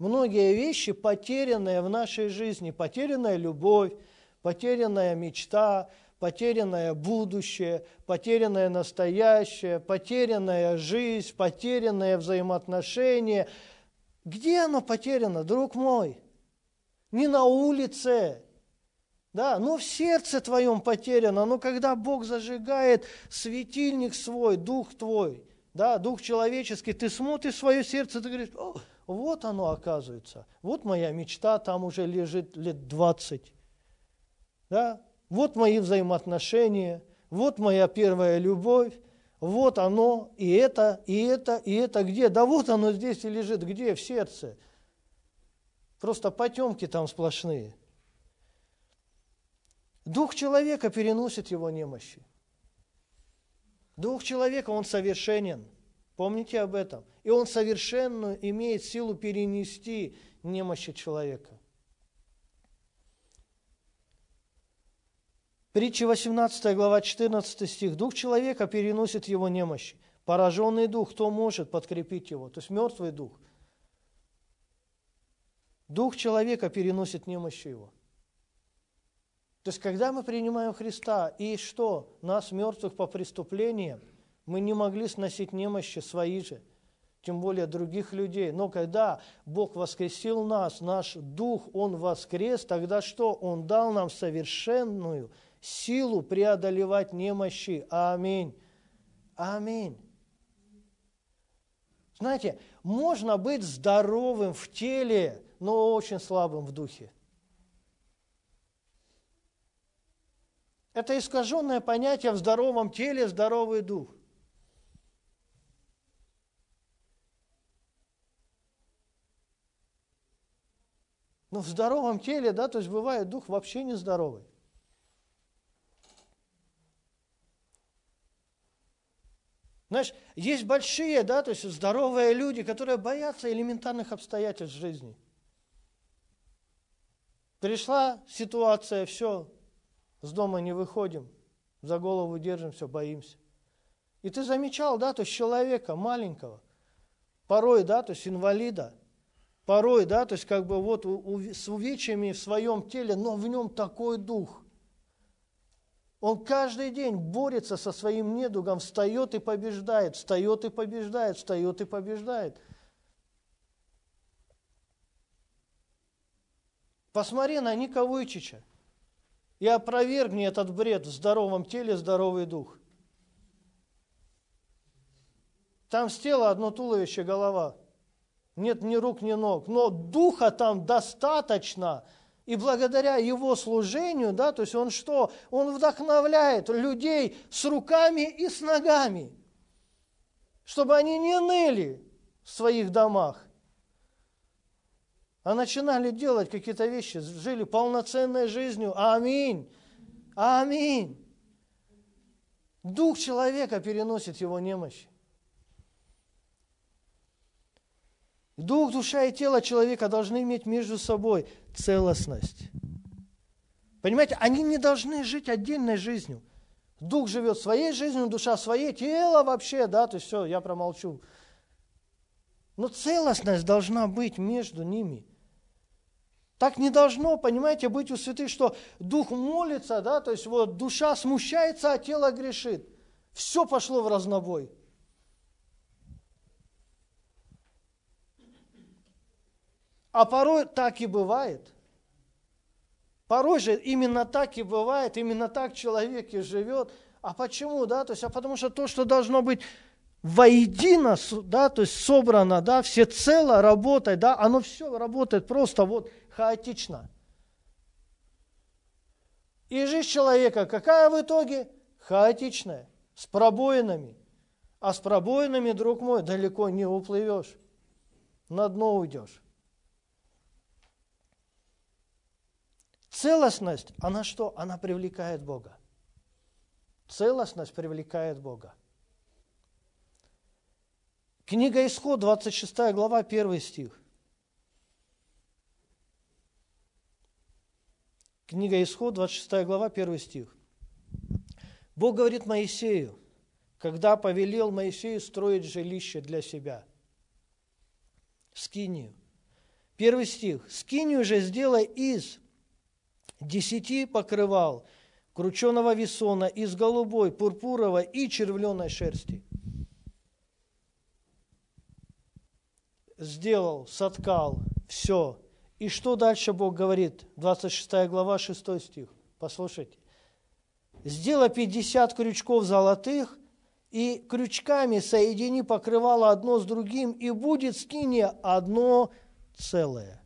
многие вещи, потерянные в нашей жизни, потерянная любовь, потерянная мечта, потерянное будущее, потерянное настоящее, потерянная жизнь, потерянное взаимоотношения. Где оно потеряно, друг мой? Не на улице, да, но в сердце твоем потеряно. Но когда Бог зажигает светильник свой, дух твой, да, дух человеческий, ты смотришь свое сердце, ты говоришь, вот оно оказывается, вот моя мечта там уже лежит лет 20, да? вот мои взаимоотношения, вот моя первая любовь, вот оно, и это, и это, и это где? Да вот оно здесь и лежит, где? В сердце. Просто потемки там сплошные. Дух человека переносит его немощи. Дух человека, он совершенен. Помните об этом. И он совершенно имеет силу перенести немощи человека. Притча 18 глава 14 стих. Дух человека переносит его немощи. Пораженный дух, кто может подкрепить его? То есть мертвый дух. Дух человека переносит немощи его. То есть, когда мы принимаем Христа, и что? Нас, мертвых по преступлениям, мы не могли сносить немощи свои же, тем более других людей. Но когда Бог воскресил нас, наш дух, Он воскрес, тогда что? Он дал нам совершенную силу преодолевать немощи. Аминь. Аминь. Знаете, можно быть здоровым в теле, но очень слабым в духе. Это искаженное понятие в здоровом теле, здоровый дух. Но в здоровом теле, да, то есть бывает дух вообще нездоровый. Знаешь, есть большие, да, то есть здоровые люди, которые боятся элементарных обстоятельств жизни. Пришла ситуация, все, с дома не выходим, за голову держим, все, боимся. И ты замечал, да, то есть человека маленького, порой, да, то есть инвалида, порой, да, то есть как бы вот с увечьями в своем теле, но в нем такой дух – он каждый день борется со своим недугом, встает и побеждает, встает и побеждает, встает и побеждает. Посмотри на Ника Вуйчича и опровергни этот бред в здоровом теле, здоровый дух. Там с тела одно туловище, голова. Нет ни рук, ни ног. Но духа там достаточно – и благодаря его служению, да, то есть он что? Он вдохновляет людей с руками и с ногами, чтобы они не ныли в своих домах, а начинали делать какие-то вещи, жили полноценной жизнью. Аминь. Аминь. Дух человека переносит его немощи. Дух, душа и тело человека должны иметь между собой целостность. Понимаете, они не должны жить отдельной жизнью. Дух живет своей жизнью, душа своей, тело вообще, да, то есть все, я промолчу. Но целостность должна быть между ними. Так не должно, понимаете, быть у святых, что дух молится, да, то есть вот душа смущается, а тело грешит. Все пошло в разнобой. А порой так и бывает. Порой же именно так и бывает, именно так человек и живет. А почему, да? То есть, а потому что то, что должно быть воедино, да, то есть собрано, да, все цело работать, да, оно все работает просто вот хаотично. И жизнь человека какая в итоге? Хаотичная, с пробоинами. А с пробоинами, друг мой, далеко не уплывешь, на дно уйдешь. Целостность, она что? Она привлекает Бога. Целостность привлекает Бога. Книга Исход, 26 глава, 1 стих. Книга Исход, 26 глава, 1 стих. Бог говорит Моисею, когда повелел Моисею строить жилище для себя. Скинию. Первый стих. Скинию же сделай из десяти покрывал, крученого весона из голубой, пурпуровой и червленой шерсти. Сделал, соткал, все. И что дальше Бог говорит? 26 глава, 6 стих. Послушайте. Сделай 50 крючков золотых и крючками соедини покрывало одно с другим, и будет скиния одно целое.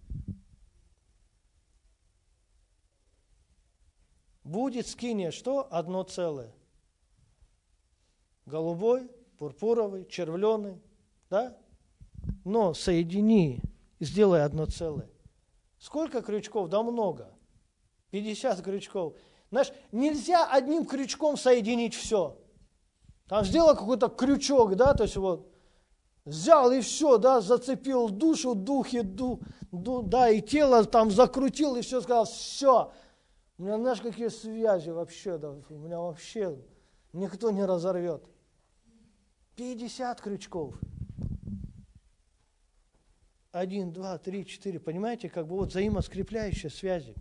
Будет скиния что? Одно целое. Голубой, пурпуровый, червленый, да? Но соедини, сделай одно целое. Сколько крючков? Да много. 50 крючков. Знаешь, нельзя одним крючком соединить все. Там сделал какой-то крючок, да, то есть вот взял и все, да, зацепил душу, духи, ду, ду, да, и тело там закрутил и все, сказал, все. У меня, знаешь, какие связи вообще, да, у меня вообще никто не разорвет. 50 крючков. Один, два, три, четыре. Понимаете, как бы вот взаимоскрепляющие связи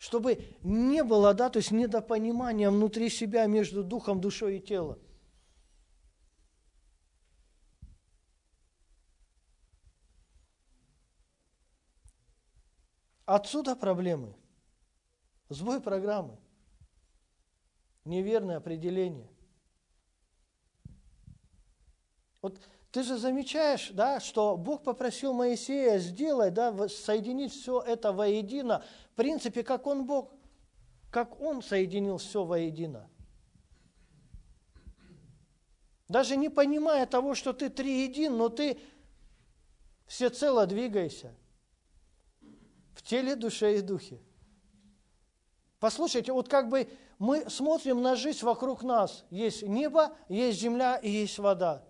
чтобы не было, да, то есть недопонимания внутри себя между духом, душой и телом. Отсюда проблемы. Сбой программы. Неверное определение. Вот ты же замечаешь, да, что Бог попросил Моисея сделать, да, соединить все это воедино, в принципе, как Он Бог, как Он соединил все воедино. Даже не понимая того, что ты триедин, но ты всецело двигайся в теле, душе и духе. Послушайте, вот как бы мы смотрим на жизнь вокруг нас. Есть небо, есть земля и есть вода.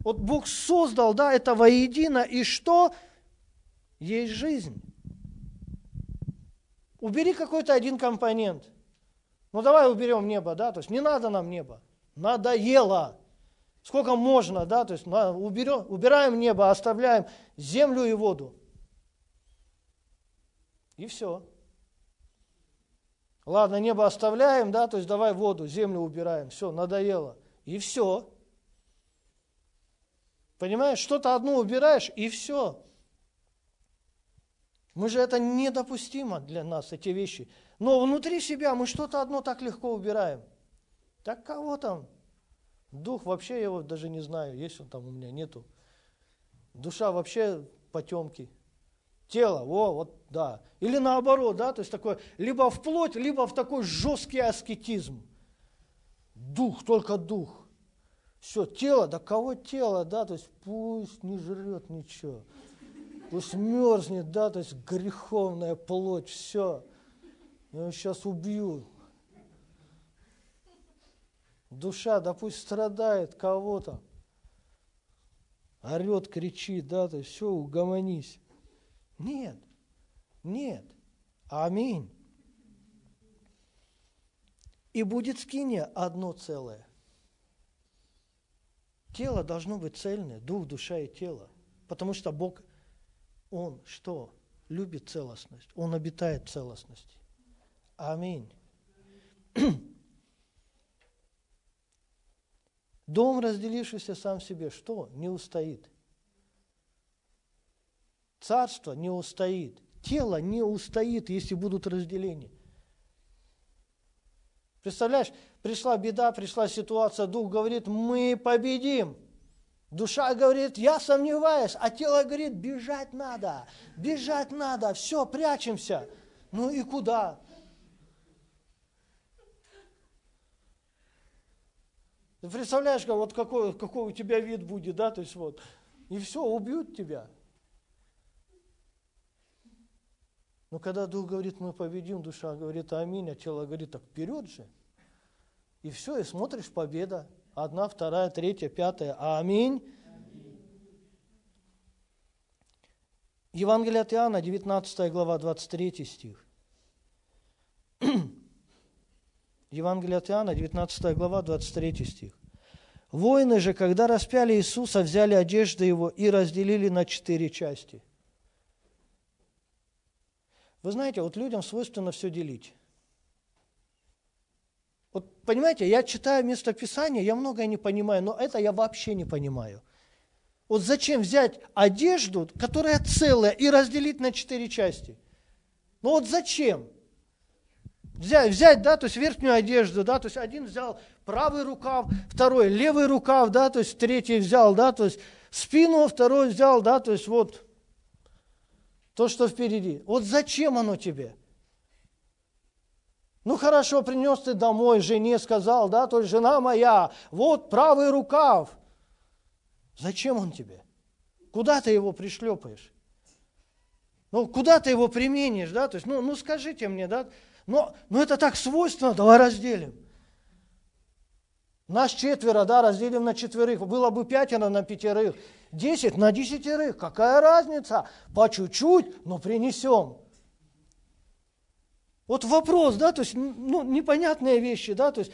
Вот Бог создал, да, это воедино, и что? Есть жизнь. Убери какой-то один компонент. Ну давай уберем небо, да, то есть не надо нам небо. Надоело. Сколько можно, да, то есть уберем, убираем небо, оставляем землю и воду. И все. Ладно, небо оставляем, да, то есть давай воду, землю убираем. Все, надоело. И все. Понимаешь, что-то одно убираешь, и все. Мы же это недопустимо для нас, эти вещи. Но внутри себя мы что-то одно так легко убираем. Так кого там? Дух вообще я его даже не знаю, есть он там у меня, нету. Душа вообще потемки. Тело, о, вот, да. Или наоборот, да, то есть такое, либо в плоть, либо в такой жесткий аскетизм. Дух, только дух. Все, тело, да кого тело, да, то есть пусть не жрет ничего. Пусть мерзнет, да, то есть греховная плоть, все. Я его сейчас убью. Душа, да пусть страдает кого-то. Орет, кричит, да, то есть все, угомонись. Нет, нет. Аминь. И будет скиния одно целое. Тело должно быть цельное, дух, душа и тело. Потому что Бог, Он что? Любит целостность. Он обитает в целостности. Аминь. Дом, разделившийся сам себе, что? Не устоит. Царство не устоит. Тело не устоит, если будут разделения. Представляешь, пришла беда, пришла ситуация, дух говорит, мы победим. Душа говорит, я сомневаюсь, а тело говорит, бежать надо, бежать надо, все, прячемся. Ну и куда? Ты представляешь, вот какой, какой у тебя вид будет, да, то есть вот, и все, убьют тебя. Но когда Дух говорит, мы победим, душа говорит, аминь, а тело говорит, так вперед же. И все, и смотришь, победа. Одна, вторая, третья, пятая. Аминь. Евангелие от Иоанна, 19 глава, 23 стих. Евангелие от Иоанна, 19 глава, 23 стих. Воины же, когда распяли Иисуса, взяли одежды его и разделили на четыре части. Вы знаете, вот людям свойственно все делить. Вот понимаете, я читаю местописание, я многое не понимаю, но это я вообще не понимаю. Вот зачем взять одежду, которая целая, и разделить на четыре части? Ну вот зачем? взять, взять, да, то есть верхнюю одежду, да, то есть один взял правый рукав, второй левый рукав, да, то есть третий взял, да, то есть спину, второй взял, да, то есть вот то, что впереди. Вот зачем оно тебе? Ну хорошо, принес ты домой, жене сказал, да, то есть жена моя, вот правый рукав. Зачем он тебе? Куда ты его пришлепаешь? Ну, куда ты его применишь, да? То есть, ну, ну скажите мне, да? Но, но это так свойственно, давай разделим. Нас четверо, да, разделим на четверых. Было бы пятеро на пятерых. Десять на десятерых. Какая разница? По чуть-чуть, но принесем. Вот вопрос, да, то есть, ну, непонятные вещи, да, то есть,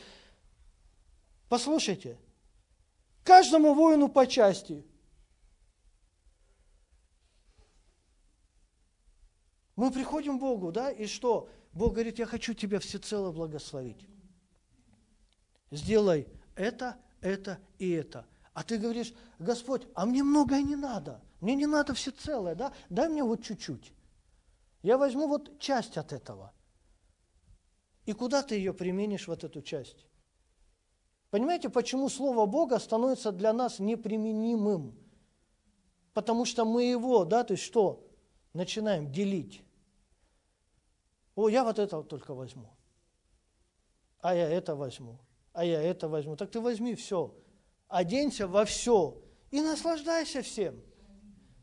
послушайте, каждому воину по части. Мы приходим к Богу, да, и что? Бог говорит, я хочу тебя всецело благословить. Сделай это, это и это. А ты говоришь, Господь, а мне многое не надо. Мне не надо всецелое, да? Дай мне вот чуть-чуть. Я возьму вот часть от этого. И куда ты ее применишь, вот эту часть? Понимаете, почему Слово Бога становится для нас неприменимым? Потому что мы его, да, то есть что? Начинаем делить. О, я вот это вот только возьму. А я это возьму. А я это возьму. Так ты возьми все. Оденься во все. И наслаждайся всем.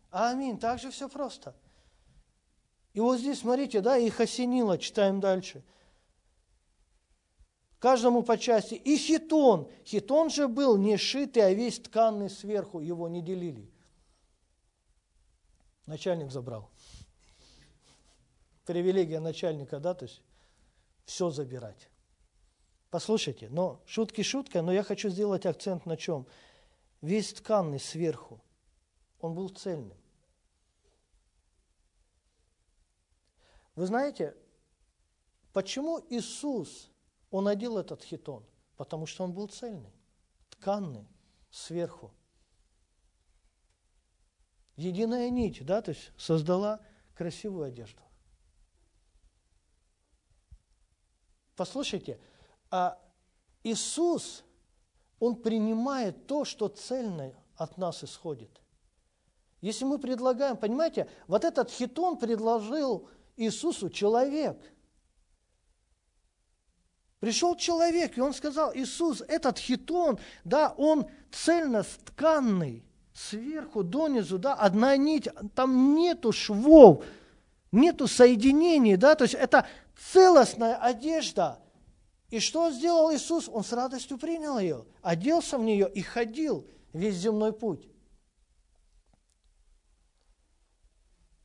Аминь. Так же все просто. И вот здесь, смотрите, да, их осенило, читаем дальше. Каждому по части. И хитон. Хитон же был не шитый, а весь тканный сверху. Его не делили. Начальник забрал привилегия начальника, да, то есть все забирать. Послушайте, но шутки шутка, но я хочу сделать акцент на чем? Весь тканный сверху, он был цельным. Вы знаете, почему Иисус, он одел этот хитон? Потому что он был цельный, тканный, сверху. Единая нить, да, то есть создала красивую одежду. Послушайте, Иисус, Он принимает то, что цельное от нас исходит. Если мы предлагаем, понимаете, вот этот хитон предложил Иисусу человек. Пришел человек, и он сказал, Иисус, этот хитон, да, он цельно тканный, сверху донизу, да, одна нить, там нету швов, нету соединений, да, то есть это целостная одежда. И что сделал Иисус? Он с радостью принял ее, оделся в нее и ходил весь земной путь.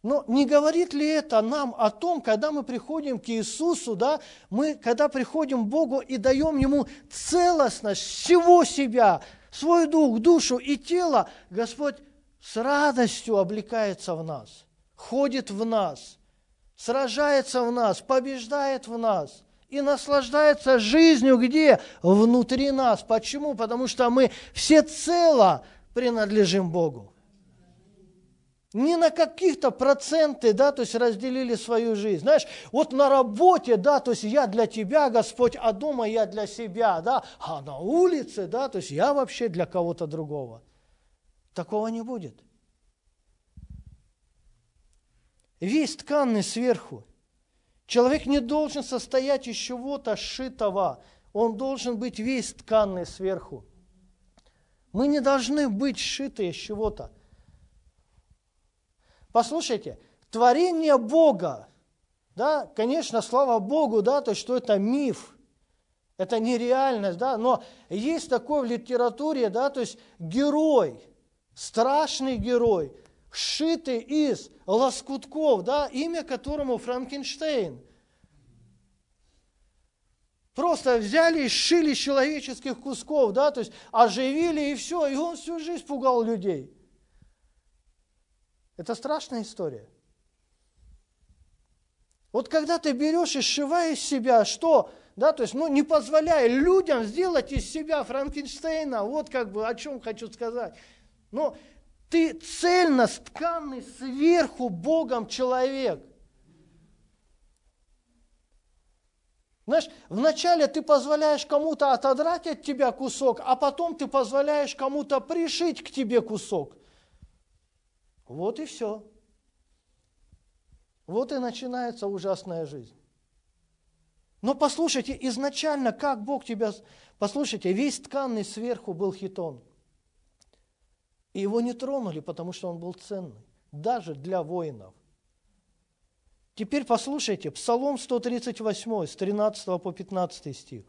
Но не говорит ли это нам о том, когда мы приходим к Иисусу, да, мы, когда приходим к Богу и даем Ему целостность всего себя, свой дух, душу и тело, Господь с радостью облекается в нас, ходит в нас – сражается в нас, побеждает в нас и наслаждается жизнью где? Внутри нас. Почему? Потому что мы всецело принадлежим Богу. Не на каких-то проценты, да, то есть разделили свою жизнь. Знаешь, вот на работе, да, то есть я для тебя, Господь, а дома я для себя, да, а на улице, да, то есть я вообще для кого-то другого. Такого не будет. весь тканный сверху. Человек не должен состоять из чего-то сшитого, он должен быть весь тканный сверху. Мы не должны быть сшиты из чего-то. Послушайте, творение Бога, да, конечно, слава Богу, да, то, что это миф, это нереальность, да, но есть такой в литературе, да, то есть герой, страшный герой – сшиты из лоскутков, да, имя которому Франкенштейн. Просто взяли и сшили человеческих кусков, да, то есть оживили и все, и он всю жизнь пугал людей. Это страшная история. Вот когда ты берешь и сшиваешь себя, что? Да, то есть, ну, не позволяя людям сделать из себя Франкенштейна, вот как бы о чем хочу сказать. Но ты цельно стканный сверху Богом человек. Знаешь, вначале ты позволяешь кому-то отодрать от тебя кусок, а потом ты позволяешь кому-то пришить к тебе кусок. Вот и все. Вот и начинается ужасная жизнь. Но послушайте, изначально, как Бог тебя... Послушайте, весь тканный сверху был хитон. И его не тронули, потому что он был ценный, даже для воинов. Теперь послушайте, Псалом 138, с 13 по 15 стих.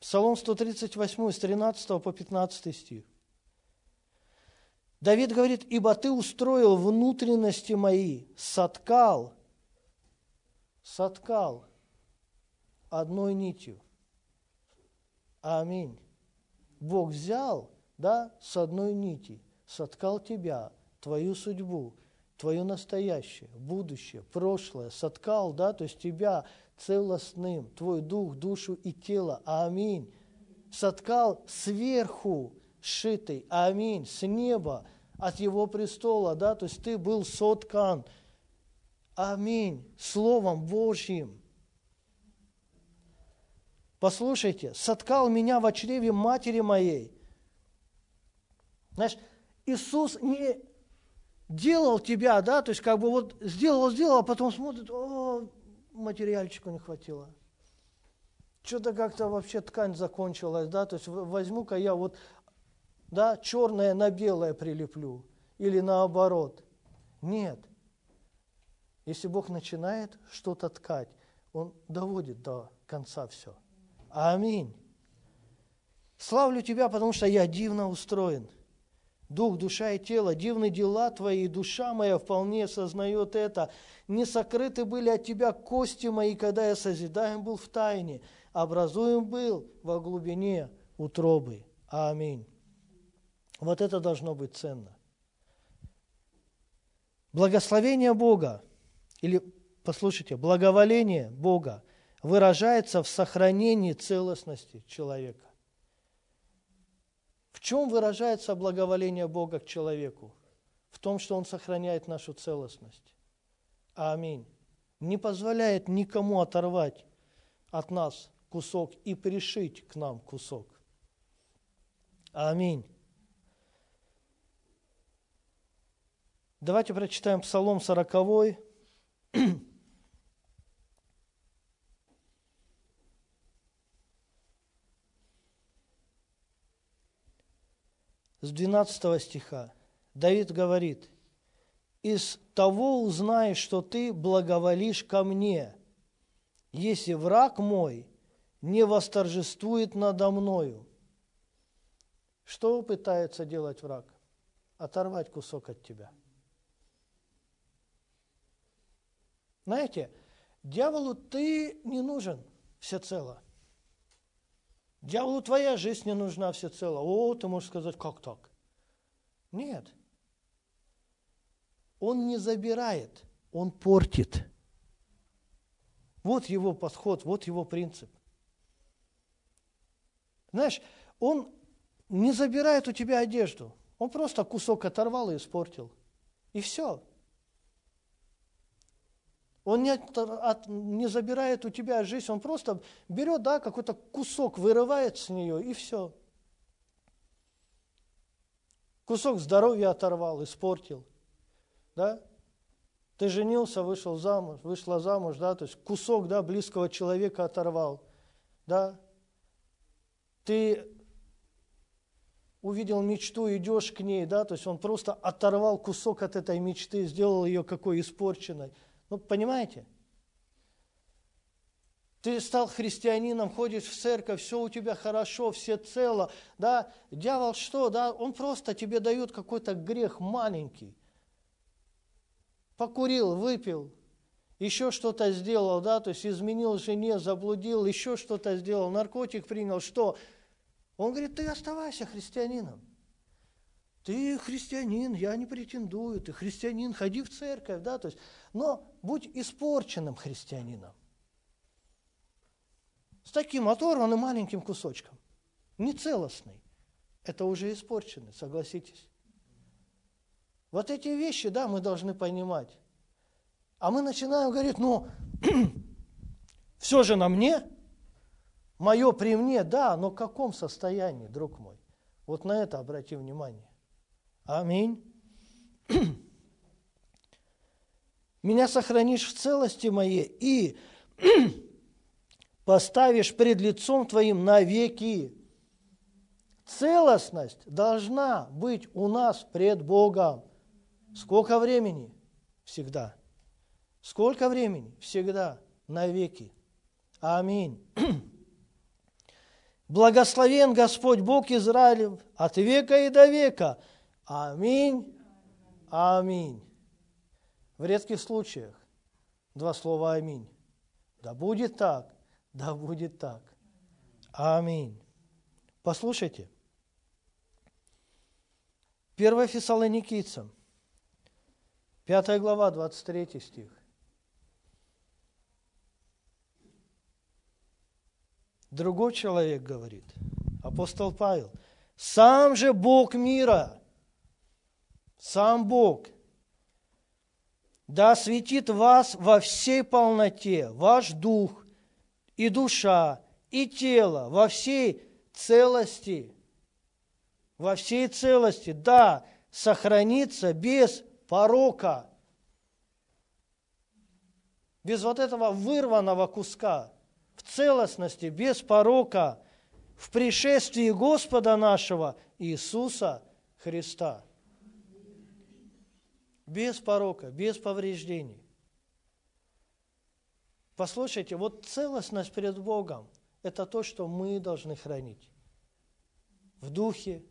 Псалом 138, с 13 по 15 стих. Давид говорит, «Ибо ты устроил внутренности мои, соткал, соткал одной нитью». Аминь. Бог взял, да, с одной нити, соткал тебя, твою судьбу, твое настоящее, будущее, прошлое, соткал, да, то есть тебя целостным, твой дух, душу и тело. Аминь. Соткал сверху сшитый, аминь, с неба, от его престола, да, то есть ты был соткан, аминь, Словом Божьим. Послушайте, соткал меня в чреве матери моей. Знаешь, Иисус не делал тебя, да, то есть как бы вот сделал, сделал, а потом смотрит, о, материальчику не хватило. Что-то как-то вообще ткань закончилась, да, то есть возьму-ка я вот, да, черное на белое прилеплю или наоборот. Нет. Если Бог начинает что-то ткать, Он доводит до конца все. Аминь. Славлю Тебя, потому что я дивно устроен – дух, душа и тело, дивны дела твои, и душа моя вполне сознает это. Не сокрыты были от тебя кости мои, когда я созидаем был в тайне, образуем был во глубине утробы. Аминь. Вот это должно быть ценно. Благословение Бога, или, послушайте, благоволение Бога выражается в сохранении целостности человека. В чем выражается благоволение Бога к человеку? В том, что Он сохраняет нашу целостность. Аминь. Не позволяет никому оторвать от нас кусок и пришить к нам кусок. Аминь. Давайте прочитаем Псалом 40. с 12 стиха. Давид говорит, «Из того узнаешь, что ты благоволишь ко мне, если враг мой не восторжествует надо мною». Что пытается делать враг? Оторвать кусок от тебя. Знаете, дьяволу ты не нужен всецело – Дьяволу твоя жизнь не нужна всецело. О, ты можешь сказать, как так? Нет. Он не забирает, он портит. Вот его подход, вот его принцип. Знаешь, он не забирает у тебя одежду. Он просто кусок оторвал и испортил. И все. Он не, от, не забирает у тебя жизнь, он просто берет, да, какой-то кусок, вырывает с нее, и все. Кусок здоровья оторвал, испортил. Да? Ты женился, вышел замуж, вышла замуж, да, то есть кусок, да, близкого человека оторвал, да. Ты увидел мечту, идешь к ней, да, то есть он просто оторвал кусок от этой мечты, сделал ее какой испорченной – ну, понимаете? Ты стал христианином, ходишь в церковь, все у тебя хорошо, все цело. Да? Дьявол что? Да? Он просто тебе дает какой-то грех маленький. Покурил, выпил, еще что-то сделал, да, то есть изменил жене, заблудил, еще что-то сделал, наркотик принял, что? Он говорит, ты оставайся христианином. Ты христианин, я не претендую, ты христианин, ходи в церковь, да, то есть, но будь испорченным христианином. С таким оторванным маленьким кусочком, нецелостный. Это уже испорченный, согласитесь. Вот эти вещи, да, мы должны понимать. А мы начинаем говорить, ну, Все же на мне. Мое при мне, да, но в каком состоянии, друг мой? Вот на это обрати внимание. Аминь. Меня сохранишь в целости моей и поставишь пред лицом твоим навеки. Целостность должна быть у нас пред Богом. Сколько времени? Всегда. Сколько времени? Всегда. Навеки. Аминь. Благословен Господь Бог Израилев от века и до века. Аминь. Аминь. В редких случаях два слова «Аминь». Да будет так, да будет так. Аминь. Послушайте. 1 Фессалоникийцам, 5 глава, 23 стих. Другой человек говорит, апостол Павел, сам же Бог мира, сам Бог, да осветит вас во всей полноте, ваш дух и душа, и тело, во всей целости, во всей целости, да, сохранится без порока, без вот этого вырванного куска – в целостности, без порока, в пришествии Господа нашего Иисуса Христа. Без порока, без повреждений. Послушайте, вот целостность перед Богом – это то, что мы должны хранить. В духе,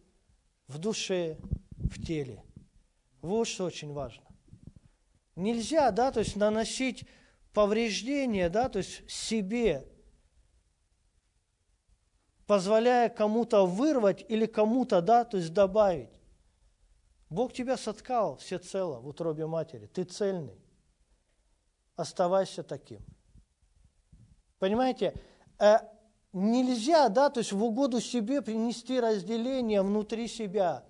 в душе, в теле. Вот что очень важно. Нельзя, да, то есть наносить повреждения, да, то есть себе позволяя кому-то вырвать или кому-то, да, то есть добавить. Бог тебя соткал всецело в утробе матери. Ты цельный. Оставайся таким. Понимаете, э, нельзя, да, то есть в угоду себе принести разделение внутри себя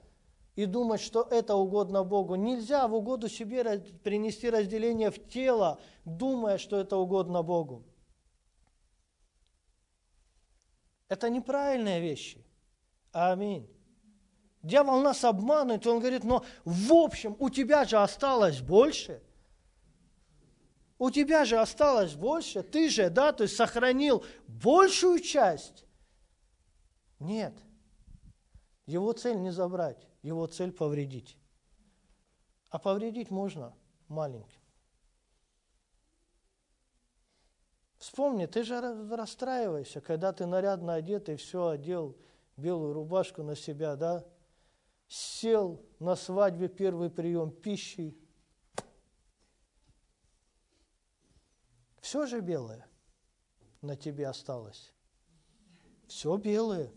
и думать, что это угодно Богу. Нельзя в угоду себе принести разделение в тело, думая, что это угодно Богу. Это неправильные вещи. Аминь. Дьявол нас обманывает, он говорит, но в общем у тебя же осталось больше. У тебя же осталось больше. Ты же, да, то есть сохранил большую часть. Нет. Его цель не забрать, его цель повредить. А повредить можно маленьким. Вспомни, ты же расстраиваешься, когда ты нарядно одет и все одел, белую рубашку на себя, да? Сел на свадьбе первый прием пищи. Все же белое на тебе осталось. Все белое,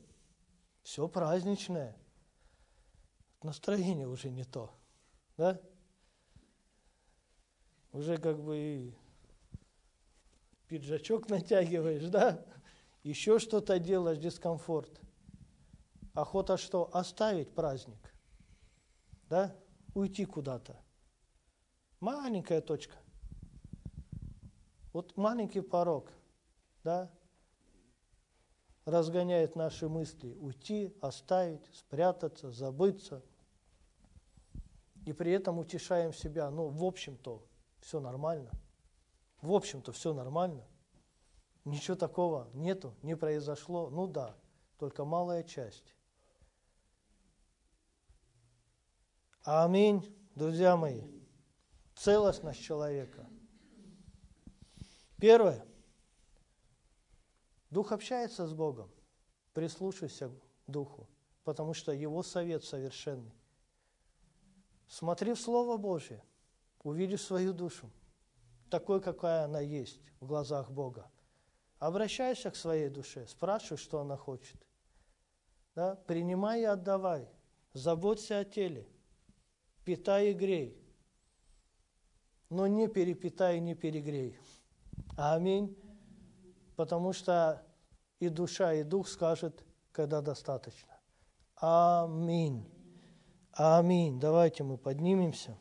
все праздничное. Настроение уже не то, да? Уже как бы и пиджачок натягиваешь, да? Еще что-то делаешь, дискомфорт. Охота что? Оставить праздник, да? Уйти куда-то. Маленькая точка. Вот маленький порог, да, разгоняет наши мысли. Уйти, оставить, спрятаться, забыться. И при этом утешаем себя. Ну, в общем-то, все нормально в общем-то, все нормально. Ничего такого нету, не произошло. Ну да, только малая часть. Аминь, друзья мои. Целостность человека. Первое. Дух общается с Богом. Прислушайся к Духу, потому что Его совет совершенный. Смотри в Слово Божье, увидишь свою душу такой, какая она есть в глазах Бога. Обращайся к своей душе, спрашивай, что она хочет. Да? Принимай и отдавай. Заботься о теле. Питай и грей. Но не перепитай и не перегрей. Аминь. Потому что и душа, и дух скажет, когда достаточно. Аминь. Аминь. Давайте мы поднимемся.